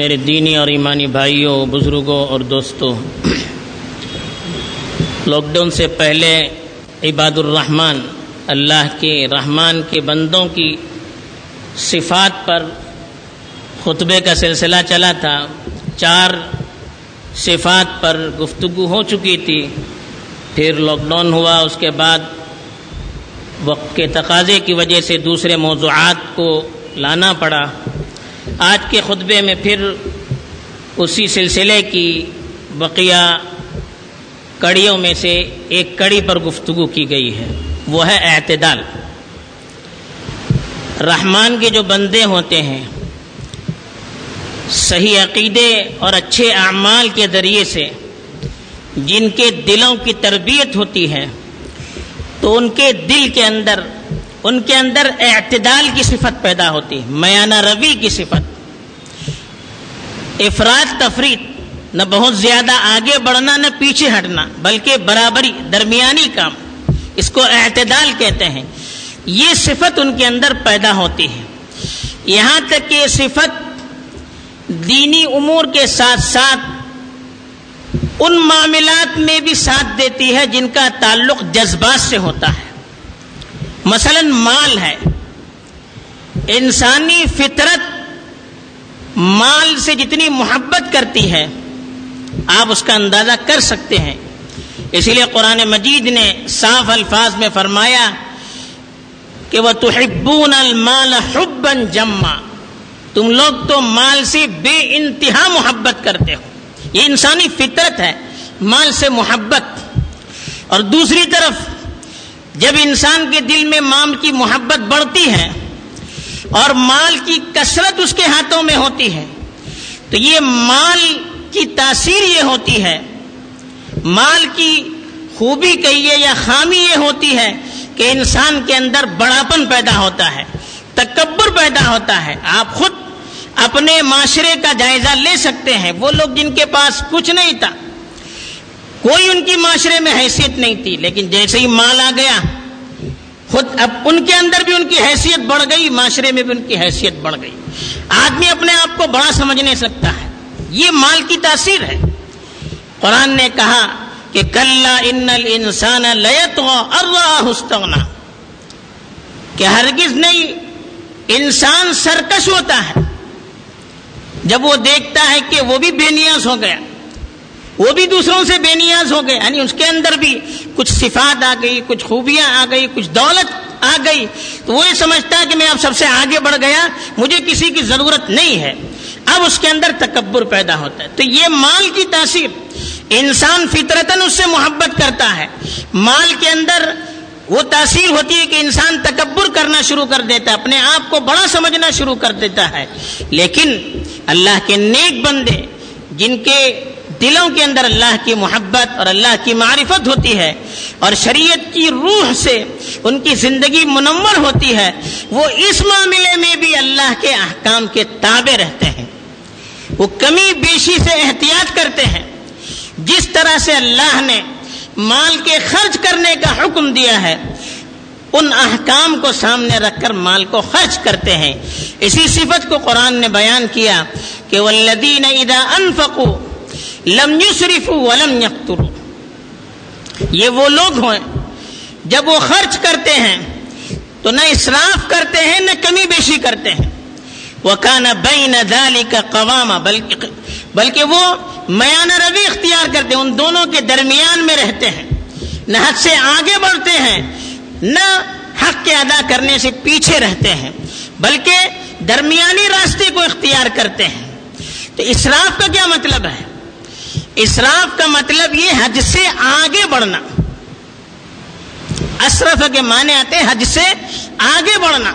میرے دینی اور ایمانی بھائیوں، بزرگوں اور دوستوں۔ لاک ڈاؤن سے پہلے عباد الرحمن، اللہ کے رحمان کے بندوں کی صفات پر خطبے کا سلسلہ چلا تھا۔ چار صفات پر گفتگو ہو چکی تھی۔ پھر لاک ڈاؤن ہوا، اس کے بعد وقت کے تقاضے کی وجہ سے دوسرے موضوعات کو لانا پڑا۔ آج کے خطبے میں پھر اسی سلسلے کی بقیہ کڑیوں میں سے ایک کڑی پر گفتگو کی گئی ہے۔ وہ ہے اعتدال۔ رحمان کے جو بندے ہوتے ہیں، صحیح عقیدے اور اچھے اعمال کے ذریعے سے جن کے دلوں کی تربیت ہوتی ہے، تو ان کے دل کے اندر، ان کے اندر اعتدال کی صفت پیدا ہوتی ہے، میانہ روی کی صفت۔ افراد تفرید، نہ بہت زیادہ آگے بڑھنا، نہ پیچھے ہٹنا، بلکہ برابری، درمیانی کام، اس کو اعتدال کہتے ہیں۔ یہ صفت ان کے اندر پیدا ہوتی ہے۔ یہاں تک کہ یہ صفت دینی امور کے ساتھ ساتھ ان معاملات میں بھی ساتھ دیتی ہے جن کا تعلق جذبات سے ہوتا ہے۔ مثلا مال ہے۔ انسانی فطرت مال سے جتنی محبت کرتی ہے، آپ اس کا اندازہ کر سکتے ہیں۔ اسی لیے قرآن مجید نے صاف الفاظ میں فرمایا کہ وہ تحبون المال حبا جما۔ تم لوگ تو مال سے بے انتہا محبت کرتے ہو۔ یہ انسانی فطرت ہے، مال سے محبت۔ اور دوسری طرف، جب انسان کے دل میں مال کی محبت بڑھتی ہے اور مال کی کثرت اس کے ہاتھوں میں ہوتی ہے۔ تو یہ مال کی تاثیر یہ ہوتی ہے۔ مال کی خوبی کہیے یا خامی یہ ہوتی ہے کہ انسان کے اندر بڑاپن پیدا ہوتا ہے، تکبر پیدا ہوتا ہے۔ آپ خود اپنے معاشرے کا جائزہ لے سکتے ہیں۔ وہ لوگ جن کے پاس کچھ نہیں تھا، کوئی ان کی معاشرے میں حیثیت نہیں تھی، لیکن جیسے ہی مال آ گیا خود اب ان کے اندر بھی ان کی حیثیت بڑھ گئی، معاشرے میں بھی ان کی حیثیت بڑھ گئی۔ آدمی اپنے آپ کو بڑا سمجھ نہیں سکتا ہے۔ یہ مال کی تاثیر ہے۔ قرآن نے کہا کہ کل ان انسان لیت کہ ہرگز نہیں، انسان سرکش ہوتا ہے۔ جب وہ دیکھتا ہے کہ وہ بھی بے نیاز ہو گیا۔ وہ بھی دوسروں سے بے نیاز ہو گئے یعنی اس کے اندر بھی کچھ صفات آ گئی، کچھ خوبیاں آ گئی، کچھ دولت آ گئی۔ تو وہ یہ سمجھتا ہے کہ میں اب سب سے آگے بڑھ گیا، مجھے کسی کی ضرورت نہیں ہے۔ اب اس کے اندر تکبر پیدا ہوتا ہے۔ تو یہ مال کی تاثیر، انسان فطرتن اس سے محبت کرتا ہے۔ مال کے اندر وہ تاثیر ہوتی ہے کہ انسان تکبر کرنا شروع کر دیتا ہے، اپنے آپ کو بڑا سمجھنا شروع کر دیتا ہے۔ لیکن اللہ کے نیک بندے، جن کے دلوں کے اندر اللہ کی محبت اور اللہ کی معرفت ہوتی ہے اور شریعت کی روح سے ان کی زندگی منور ہوتی ہے، وہ اس معاملے میں بھی اللہ کے احکام کے تابع رہتے ہیں۔ وہ کمی بیشی سے احتیاط کرتے ہیں۔ جس طرح سے اللہ نے مال کے خرچ کرنے کا حکم دیا ہے، ان احکام کو سامنے رکھ کر مال کو خرچ کرتے ہیں۔ اسی صفت کو قرآن نے بیان کیا کہ والذین اذا انفقوا لم یسرفوا ولم یقتروا یہ وہ لوگ ہیں، جب وہ خرچ کرتے ہیں، تو نہ اسراف کرتے ہیں، نہ کمی بیشی کرتے ہیں۔ وہ کانا بین دالی کا قوام بلکہ بلکہ وہ میانہ روی اختیار کرتے ہیں، ان دونوں کے درمیان میں رہتے ہیں۔ نہ حد سے آگے بڑھتے ہیں، نہ حق کے ادا کرنے سے پیچھے رہتے ہیں، بلکہ درمیانی راستے کو اختیار کرتے ہیں۔ تو اسراف کا کیا مطلب ہے؟ اسراف کا مطلب یہ حج سے آگے بڑھنا۔ اشرف کے معنی آتے حج سے آگے بڑھنا۔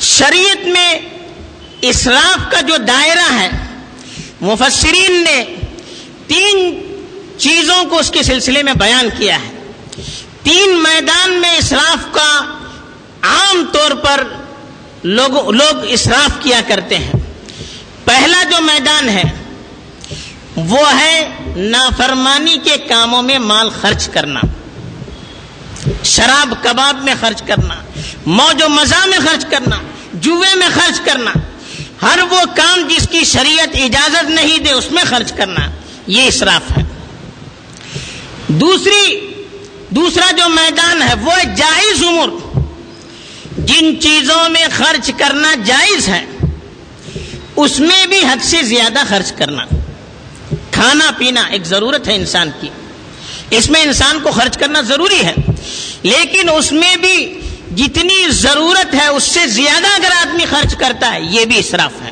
شریعت میں اسراف کا جو دائرہ ہے، مفسرین نے تین چیزوں کو اس کے سلسلے میں بیان کیا ہے۔ تین میدان میں اسراف کا عام طور پر لوگ لوگ اسراف کیا کرتے ہیں۔ پہلا جو میدان ہے وہ ہے نافرمانی کے کاموں میں مال خرچ کرنا، شراب کباب میں خرچ کرنا، موج و مزہ میں خرچ کرنا جوے میں خرچ کرنا، ہر وہ کام جس کی شریعت اجازت نہیں دے اس میں خرچ کرنا، یہ اسراف ہے۔ دوسری، دوسرا جو میدان ہے وہ جائز عمر جن چیزوں میں خرچ کرنا جائز ہے، اس میں بھی حد سے زیادہ خرچ کرنا۔ کھانا پینا ایک ضرورت ہے انسان کی۔ اس میں انسان کو خرچ کرنا ضروری ہے۔ لیکن اس میں بھی جتنی ضرورت ہے، اس سے زیادہ اگر آدمی خرچ کرتا ہے، یہ بھی اسراف ہے۔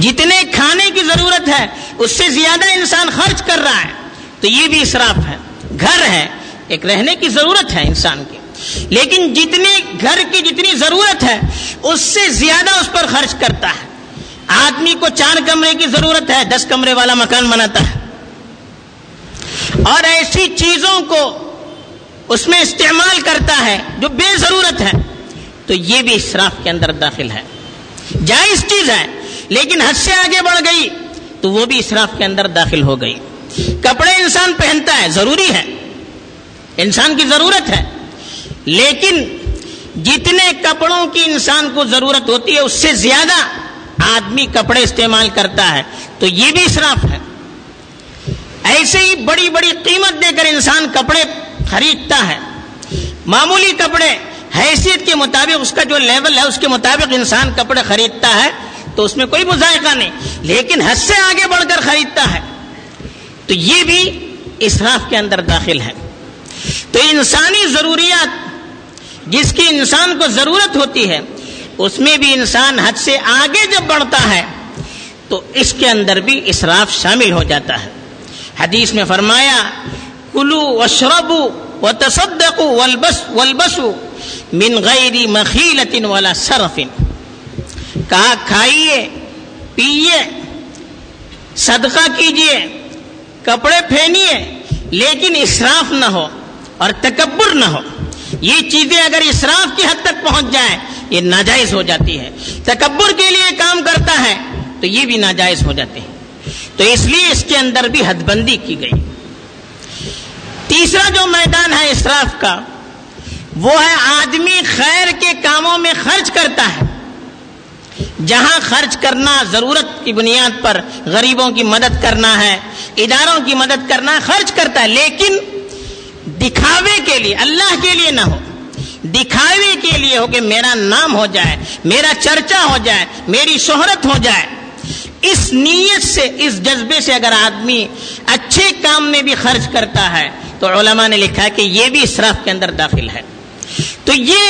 جتنے کھانے کی ضرورت ہے، اس سے زیادہ انسان خرچ کر رہا ہے، تو یہ بھی اسراف ہے۔ گھر ہے، ایک رہنے کی ضرورت ہے انسان کی۔ لیکن جتنی گھر کی جتنی ضرورت ہے، اس سے زیادہ اس پر خرچ کرتا ہے۔ آدمی کو چار کمرے کی ضرورت ہے، دس کمرے والا مکان بناتا ہے۔ اور ایسی چیزوں کو اس میں استعمال کرتا ہے جو بے ضرورت ہے، تو یہ بھی اسراف کے اندر داخل ہے۔ جائز چیز ہے، لیکن حد سے آگے بڑھ گئی تو وہ بھی اسراف کے اندر داخل ہو گئی۔ کپڑے انسان پہنتا ہے، ضروری ہے۔ انسان کی ضرورت ہے، لیکن جتنے کپڑوں کی انسان کو ضرورت ہوتی ہے، اس سے زیادہ آدمی کپڑے استعمال کرتا ہے، تو یہ بھی اسراف ہے۔ ایسے ہی بڑی بڑی قیمت دے کر انسان کپڑے خریدتا ہے۔ معمولی کپڑے حیثیت کے مطابق اس کا جو لیول ہے، اس کے مطابق انسان کپڑے خریدتا ہے، تو اس میں کوئی مذائقہ نہیں۔ لیکن حد سے آگے بڑھ کر خریدتا ہے، تو یہ بھی اسراف کے اندر داخل ہے۔ تو انسانی ضروریات، جس کی انسان کو ضرورت ہوتی ہے اس میں بھی انسان حد سے آگے جب بڑھتا ہے، تو اس کے اندر بھی اسراف شامل ہو جاتا ہے۔ حدیث میں فرمایا کلو وشربو و تصدق ولبس ولبسو من غیر مخیلت والا صرفن کہا، کھائیے، پیئے، صدقہ کیجیے، کپڑے پھینیے، لیکن اسراف نہ ہو اور تکبر نہ ہو۔ یہ چیزیں اگر اسراف کی حد تک پہنچ جائیں یہ ناجائز ہو جاتی ہے۔ تکبر کے لیے کام کرتا ہے تو یہ بھی ناجائز ہو جاتے ہیں۔ تو اس لیے اس کے اندر بھی حد بندی کی گئی۔ تیسرا جو میدان ہے اسراف کا، وہ ہے آدمی خیر کے کاموں میں خرچ کرتا ہے۔ جہاں خرچ کرنا ضرورت کی بنیاد پر غریبوں کی مدد کرنا ہے، اداروں کی مدد کرنا خرچ کرتا ہے، لیکن دکھاوے کے لیے، اللہ کے لیے نہ ہو۔ دکھاوے کے لیے ہو کہ میرا نام ہو جائے، میرا چرچا ہو جائے، میری شہرت ہو جائے۔ اس نیت سے، اس جذبے سے اگر آدمی اچھے کام میں بھی خرچ کرتا ہے، تو علماء نے لکھا کہ یہ بھی اسراف کے اندر داخل ہے۔ تو یہ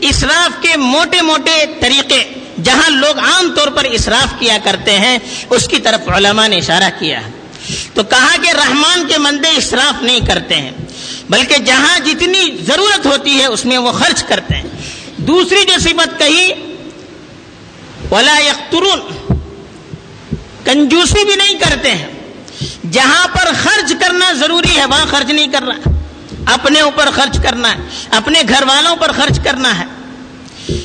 اسراف کے موٹے موٹے طریقے، جہاں لوگ عام طور پر اسراف کیا کرتے ہیں، اس کی طرف علماء نے اشارہ کیا ہے۔ تو کہا کہ رحمان کے مندے اسراف نہیں کرتے ہیں۔ بلکہ جہاں جتنی ضرورت ہوتی ہے اس میں وہ خرچ کرتے ہیں۔ دوسری جو صفت کہی، ولا یخترون کنجوسی بھی نہیں کرتے ہیں۔ جہاں پر خرچ کرنا ضروری ہے، وہاں خرچ نہیں کر رہا اپنے اوپر خرچ کرنا ہے، اپنے گھر والوں پر خرچ کرنا ہے۔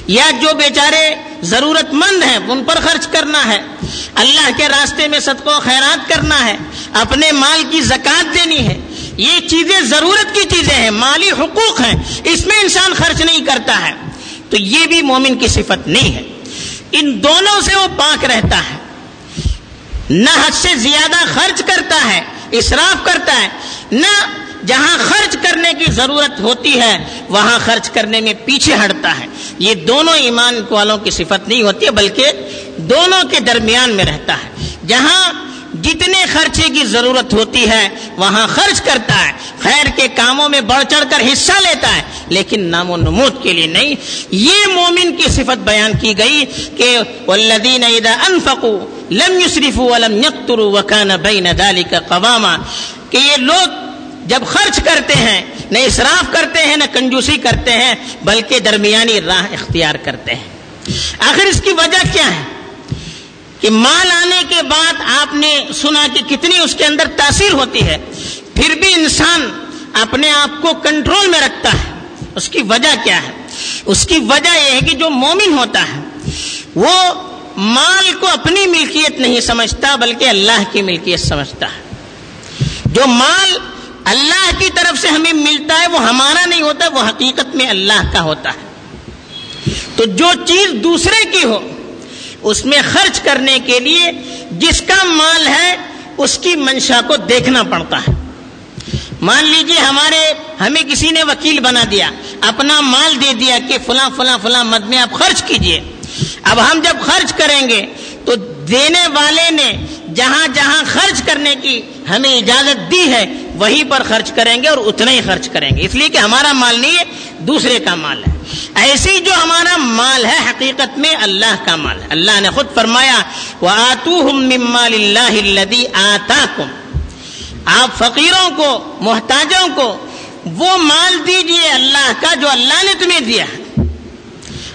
یا جو بیچارے ضرورت مند ہیں، ان پر خرچ کرنا ہے۔ اللہ کے راستے میں صدق و خیرات کرنا ہے۔ اپنے مال کی زکات دینی ہے۔ یہ چیزیں ضرورت کی چیزیں ہیں، مالی حقوق ہیں، اس میں انسان خرچ نہیں کرتا ہے۔ تو یہ بھی مومن کی صفت نہیں ہے۔ ان دونوں سے وہ پاک رہتا ہے۔ نہ حد سے زیادہ خرچ کرتا ہے اسراف کرتا ہے۔ نہ جہاں خرچ کرنے کی ضرورت ہوتی ہے، وہاں خرچ کرنے میں پیچھے ہٹتا ہے۔ یہ دونوں ایمان والوں کی صفت نہیں ہوتی ہے بلکہ دونوں کے درمیان میں رہتا ہے۔ جہاں جتنے خرچے کی ضرورت ہوتی ہے، وہاں خرچ کرتا ہے۔ خیر کے کاموں میں بڑھ چڑھ کر حصہ لیتا ہے، لیکن نام و نمود کے لیے نہیں۔ یہ مومن کی صفت بیان کی گئی کہ والذین اذا انفقوا لم يسرفوا ولم يقتروا وكان بين ذلك قواما۔ کہ یہ لوگ جب خرچ کرتے ہیں، نہ اسراف کرتے ہیں، نہ کنجوسی کرتے ہیں، بلکہ درمیانی راہ اختیار کرتے ہیں۔ آخر اس کی وجہ کیا ہے؟ کہ مال آنے کے بعد آپ نے سنا کہ کتنی اس کے اندر تاثیر ہوتی ہے، پھر بھی انسان اپنے آپ کو کنٹرول میں رکھتا ہے۔ اس کی وجہ کیا ہے؟ اس کی وجہ یہ ہے کہ جو مومن ہوتا ہے، وہ مال کو اپنی ملکیت نہیں سمجھتا، بلکہ اللہ کی ملکیت سمجھتا ہے۔ جو مال اللہ کی طرف سے ہمیں ملتا ہے، وہ ہمارا نہیں ہوتا، وہ حقیقت میں اللہ کا ہوتا ہے۔ تو جو چیز دوسرے کی ہو اس میں خرچ کرنے کے لیے جس کا مال ہے، اس کی منشا کو دیکھنا پڑتا ہے۔ مان لیجیے ہمارے، ہمیں کسی نے وکیل بنا دیا، اپنا مال دے دیا کہ فلاں فلاں فلاں مد میں آپ خرچ کیجیے۔ اب ہم جب خرچ کریں گے تو دینے والے نے جہاں جہاں خرچ کرنے کی ہمیں اجازت دی ہے، وہیں پر خرچ کریں گے اور اتنا ہی خرچ کریں گے۔ اس لیے کہ ہمارا مال نہیں ہے دوسرے کا مال ہے۔ ایسی جو ہمارا مال ہے، حقیقت میں اللہ کا مال ہے۔ اللہ نے خود فرمایا وہ آتو اللہ آتا آپ فقیروں کو، محتاجوں کو وہ مال دیجیے اللہ کا جو اللہ نے تمہیں دیا ہے۔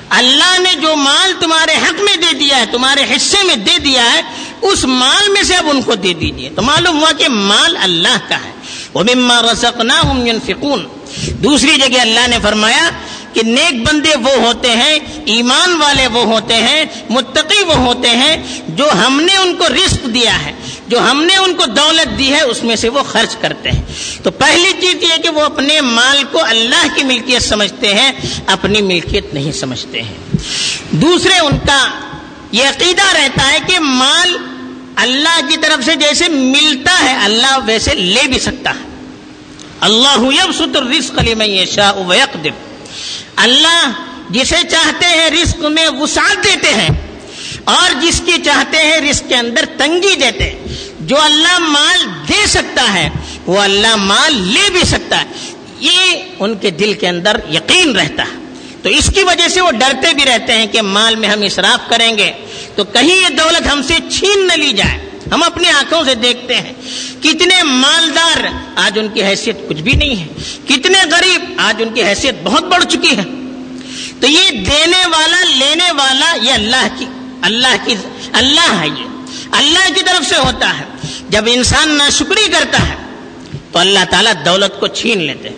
اللہ نے جو مال تمہارے حق میں دے دیا ہے، تمہارے حصے میں دے دیا ہے، اس مال میں سے اب ان کو دے دیجیے تو معلوم ہوا کہ مال اللہ کا ہے۔ وہ مما رسکنا فکون دوسری جگہ اللہ نے فرمایا کہ نیک بندے وہ ہوتے ہیں، ایمان والے وہ ہوتے ہیں، متقی وہ ہوتے ہیں جو ہم نے ان کو رزق دیا ہے، جو ہم نے ان کو دولت دی ہے، اس میں سے وہ خرچ کرتے ہیں۔ تو پہلی چیز یہ کہ وہ اپنے مال کو اللہ کی ملکیت سمجھتے ہیں، اپنی ملکیت نہیں سمجھتے ہیں۔ دوسرے ان کا یہ عقیدہ رہتا ہے کہ مال اللہ کی طرف سے جیسے ملتا ہے، اللہ ویسے لے بھی سکتا ہے۔ اللہ ستر رسق علی میں شاہ اللہ جسے چاہتے ہیں رزق میں وسعت دیتے ہیں اور جس کی چاہتے ہیں رزق کے اندر تنگی دیتے جو اللہ مال دے سکتا ہے، وہ اللہ مال لے بھی سکتا ہے۔ یہ ان کے دل کے اندر یقین رہتا ہے۔ تو اس کی وجہ سے وہ ڈرتے بھی رہتے ہیں کہ مال میں ہم اسراف کریں گے۔ تو کہیں یہ دولت ہم سے چھین نہ لی جائے۔ ہم اپنی آنکھوں سے دیکھتے ہیں۔ کتنے مالدار آج ان کی حیثیت کچھ بھی نہیں ہے۔ کتنے غریب آج ان کی حیثیت بہت بڑھ چکی ہے۔ تو یہ دینے والا، لینے والا یہ اللہ کی اللہ کی، اللہ ہے یہ۔ اللہ کی طرف سے ہوتا ہے۔ جب انسان ناشکری کرتا ہے، تو اللہ تعالیٰ دولت کو چھین لیتے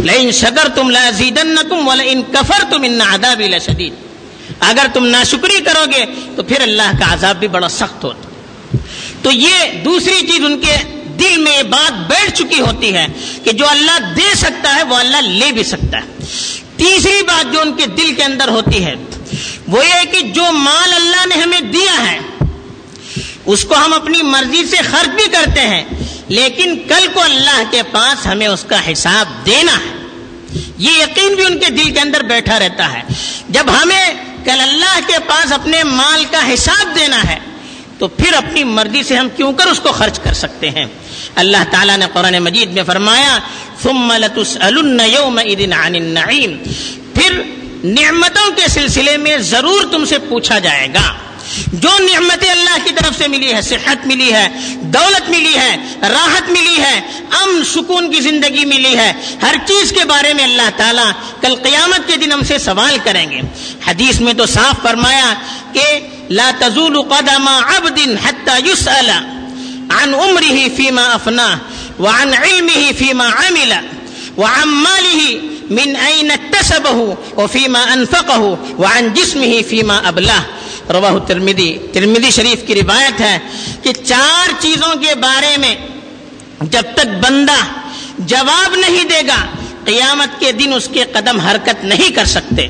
لئن شکر تم لازیدن تم ان کفر تم ان ادابی لشدید۔ اگر تم ناشکری کرو گے تو پھر اللہ کا عذاب بھی بڑا سخت ہوتا تو یہ دوسری چیز ان کے دل میں یہ بات بیٹھ چکی ہوتی ہے کہ جو اللہ دے سکتا ہے وہ اللہ لے بھی سکتا ہے۔ تیسری بات جو ان کے دل کے اندر ہوتی ہے وہ یہ کہ جو مال اللہ نے ہمیں دیا ہے، اس کو ہم اپنی مرضی سے خرچ بھی کرتے ہیں، لیکن کل کو اللہ کے پاس ہمیں اس کا حساب دینا ہے۔ یہ یقین بھی ان کے دل کے اندر بیٹھا رہتا ہے۔ جب ہمیں کل اللہ کے پاس اپنے مال کا حساب دینا ہے، تو پھر اپنی مرضی سے ہم کیوں کر اس کو خرچ کر سکتے ہیں؟ اللہ تعالیٰ نے قرآن مجید میں فرمایا، ثم عن النعیم۔ پھر نعمتوں کے سلسلے میں ضرور تم سے پوچھا جائے گا۔ جو نعمتیں اللہ کی طرف سے ملی ہے، صحت ملی ہے، دولت ملی ہے، راحت ملی ہے، امن، سکون کی زندگی ملی ہے، ہر چیز کے بارے میں اللہ تعالیٰ کل قیامت کے دن ہم سے سوال کریں گے۔ حدیث میں تو صاف فرمایا کہ لا تزول قدم عبد حتى يسأل عن عمره فيما أفناه وعن علمه فيما عمل وعن ماله من أين اكتسبه وفيما أنفقه وعن جسمه فيما أبلاه۔ رواہ ترمیدی ترمیدی شریف کی روایت ہے کہ چار چیزوں کے بارے میں جب تک بندہ جواب نہیں دے گا، قیامت کے دن اس کے قدم حرکت نہیں کر سکتے۔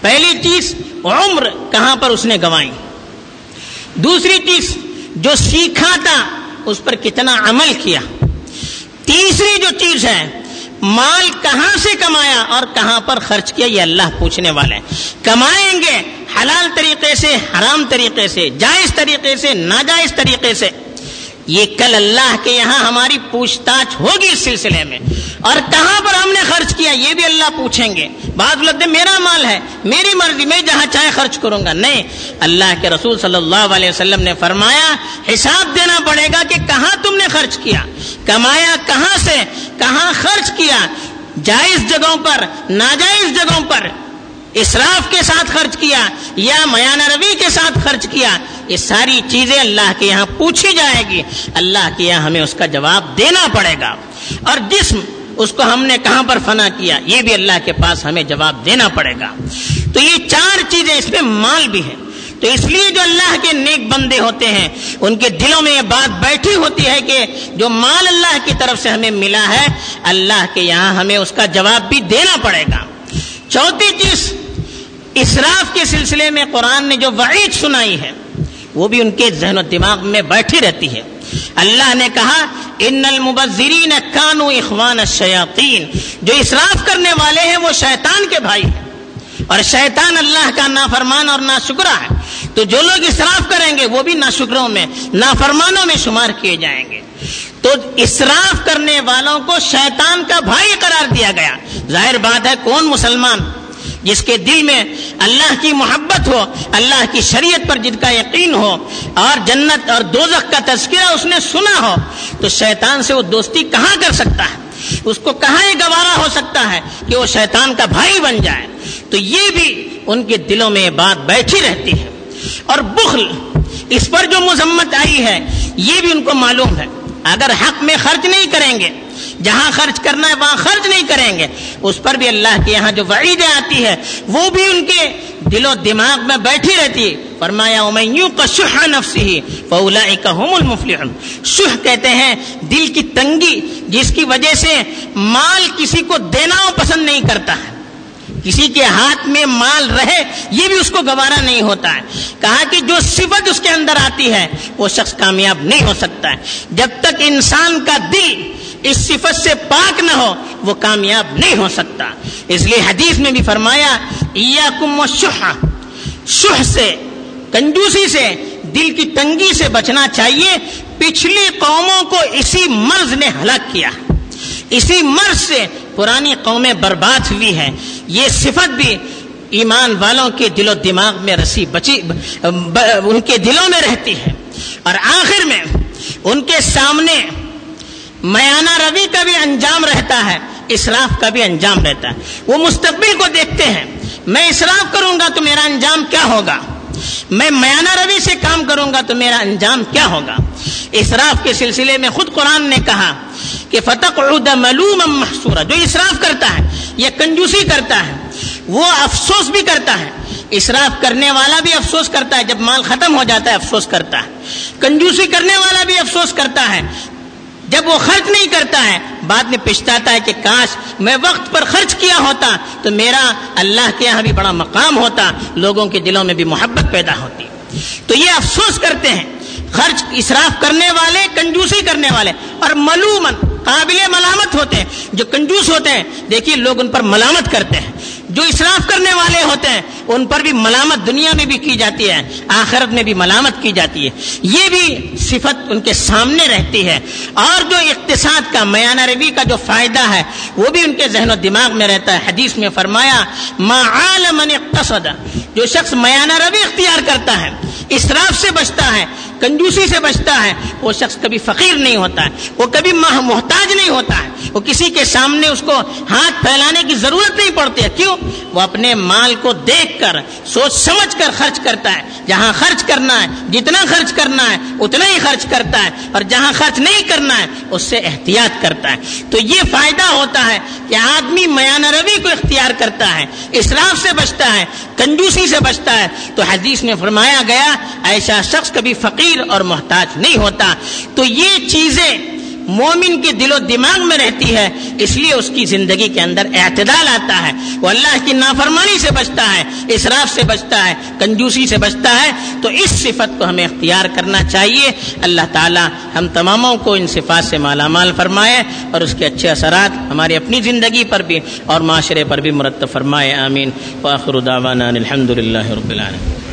پہلی چیز، عمر، کہاں پر اس نے گوائی۔ دوسری چیز، جو سیکھا تھا، اس پر کتنا عمل کیا۔ تیسری جو چیز ہے، مال کہاں سے کمایا اور کہاں پر خرچ کیا، یہ اللہ پوچھنے والے کمائیں گے حلال طریقے سے، حرام طریقے سے، جائز طریقے سے، ناجائز طریقے سے، یہ کل اللہ کے یہاں ہماری پوچھ تاچھ ہوگی اس سلسلے میں۔ اور کہاں پر ہم نے خرچ کیا، یہ بھی اللہ پوچھیں گے۔ بعض لگتے میرا مال ہے، میری مرضی، میں جہاں چاہے خرچ کروں گا۔ نہیں، اللہ کے رسول صلی اللہ علیہ وسلم نے فرمایا، حساب دینا پڑے گا کہ کہاں تم نے خرچ کیا۔ کمایا کہاں سے؟ کہاں خرچ کیا؟ جائز جگہوں پر، ناجائز جگہوں پر۔ اسراف کے ساتھ خرچ کیا، یا میانہ روی کے ساتھ خرچ کیا، یہ ساری چیزیں اللہ کے یہاں پوچھی جائے گی۔ اللہ کے یہاں ہمیں اس کا جواب دینا پڑے گا۔ اور جسم، اس کو ہم نے کہاں پر فنا کیا، یہ بھی اللہ کے پاس ہمیں جواب دینا پڑے گا۔ تو یہ چار چیزیں اس میں مال بھی ہے تو اس لیے جو اللہ کے نیک بندے ہوتے ہیں، ان کے دلوں میں یہ بات بیٹھی ہوتی ہے کہ جو مال اللہ کی طرف سے ہمیں ملا ہے، اللہ کے یہاں ہمیں اس کا جواب بھی دینا پڑے گا۔ چوتھی چیز اسراف کے سلسلے میں قرآن نے جو وعید سنائی ہے، وہ بھی ان کے ذہن و دماغ میں بیٹھی رہتی ہے۔ اللہ نے کہا، ان المبذرین کانو اخوان الشیاطین جو اسراف کرنے والے ہیں، وہ شیطان کے بھائی ہیں۔ اور شیطان اللہ کا نافرمان اور نا شکرا ہے۔ تو جو لوگ اسراف کریں گے، وہ بھی نا شکروں میں، نافرمانوں میں شمار کیے جائیں گے۔ تو اسراف کرنے والوں کو شیطان کا بھائی قرار دیا گیا۔ ظاہر بات ہے، کون مسلمان؟ جس کے دل میں اللہ کی محبت ہو، اللہ کی شریعت پر جن کا یقین ہو اور جنت اور دوزخ کا تذکرہ اس نے سنا ہو، تو شیطان سے وہ دوستی کہاں کر سکتا ہے؟ اس کو کہاں یہ گوارا ہو سکتا ہے کہ وہ شیطان کا بھائی بن جائے؟ تو یہ بھی ان کے دلوں میں یہ بات بیٹھی رہتی ہے۔ اور بخل، اس پر جو مذمت آئی ہے، یہ بھی ان کو معلوم ہے۔ اگر حق میں خرچ نہیں کریں گے، جہاں خرچ کرنا ہے وہاں خرچ نہیں کریں گے، اس پر بھی اللہ کے یہاں جو وعیدیں آتی ہے وہ بھی ان کے دل و دماغ میں بیٹھی رہتی ہے فرمایا کا شہ نفس ہی فولا شہ کہتے ہیں، دل کی تنگی جس کی وجہ سے مال کسی کو دینا پسند نہیں کرتا ہے۔ کسی کے ہاتھ میں مال رہے، یہ بھی اس کو گوارا نہیں ہوتا ہے۔ کہا کہ جو صفت اس کے اندر آتی ہے، وہ شخص کامیاب نہیں ہو سکتا ہے۔ جب تک انسان کا دل اس صفت سے پاک نہ ہو، وہ کامیاب نہیں ہو سکتا۔ اس لیے حدیث میں بھی فرمایا کم و شہ شہ سے، کنجوسی سے، دل کی تنگی سے بچنا چاہیے۔ پچھلی قوموں کو اسی مرض نے ہلاک کیا۔ اسی مرض سے پرانی قومیں برباد ہوئی ہیں۔ یہ صفت بھی ایمان والوں کے دل و دماغ میں رسی بچی ان کے دلوں میں رہتی ہے۔ اور آخر میں ان کے سامنے میانہ روی کا بھی انجام رہتا ہے، اسراف کا بھی انجام رہتا ہے۔ وہ مستقبل کو دیکھتے ہیں۔ میں اسراف کروں گا تو میرا انجام کیا ہوگا؟ میں میانہ روی سے کام کروں گا تو میرا انجام کیا ہوگا؟ اسراف کے سلسلے میں خود قرآن نے کہا کہ فتح ملوم محسورہ جو اسراف کرتا ہے، یا کنجوسی کرتا ہے، وہ افسوس بھی کرتا ہے۔ اسراف کرنے والا بھی افسوس کرتا ہے، جب مال ختم ہو جاتا ہے، افسوس کرتا ہے۔ کنجوسی کرنے والا بھی افسوس کرتا ہے۔ جب وہ خرچ نہیں کرتا ہے، بعد میں پچھتاتا ہے کہ کاش میں وقت پر خرچ کیا ہوتا، تو میرا اللہ کے یہاں بھی بڑا مقام ہوتا، لوگوں کے دلوں میں بھی محبت پیدا ہوتی۔ تو یہ افسوس کرتے ہیں۔ خرچ اسراف کرنے والے، کنجوسی کرنے والے، اور ملومن، قابل ملامت ہوتے ہیں۔ جو کنجوس ہوتے ہیں، دیکھیے لوگ ان پر ملامت کرتے ہیں۔ جو اسراف کرنے والے ہوتے ہیں، ان پر بھی ملامت دنیا میں بھی کی جاتی ہے، آخرت میں بھی ملامت کی جاتی ہے۔ یہ بھی صفت ان کے سامنے رہتی ہے۔ اور جو اقتصاد کا، میانہ روی کا جو فائدہ ہے، وہ بھی ان کے ذہن و دماغ میں رہتا ہے۔ حدیث میں فرمایا، ما عالم اقتصد جو شخص میانہ روی اختیار کرتا ہے، اسراف سے بچتا ہے کنجوسی سے بچتا ہے، وہ شخص کبھی فقیر نہیں ہوتا ہے، وہ کبھی محتاج نہیں ہوتا ہے۔ وہ کسی کے سامنے اس کو ہاتھ پھیلانے کی ضرورت نہیں پڑتی ہے۔ کیوں؟ وہ اپنے مال کو دیکھ کر، سوچ سمجھ کر خرچ کرتا ہے۔ جہاں خرچ کرنا ہے، جتنا خرچ کرنا ہے، اتنا ہی خرچ کرتا ہے۔ اور جہاں خرچ نہیں کرنا ہے، اس سے احتیاط کرتا ہے۔ تو یہ فائدہ ہوتا ہے کہ آدمی میانہ روی کو اختیار کرتا ہے، اسراف سے بچتا ہے، کنجوسی سے بچتا ہے۔ تو حدیث میں فرمایا گیا، ایسا شخص کبھی فقیر اور محتاج نہیں ہوتا۔ تو یہ چیزیں مومن کے دل و دماغ میں رہتی ہے، اس لیے اس کی زندگی کے اندر اعتدال آتا ہے۔ وہ اللہ کی نافرمانی سے بچتا ہے، اسراف سے بچتا ہے، کنجوسی سے بچتا ہے۔ تو اس صفت کو ہمیں اختیار کرنا چاہیے۔ اللہ تعالی ہم تماموں کو ان صفات سے مالا مال فرمائے اور اس کے اچھے اثرات ہماری اپنی زندگی پر بھی اور معاشرے پر بھی مرتب فرمائے، آمین۔ دعوانا الحمد للہ رب العالمین۔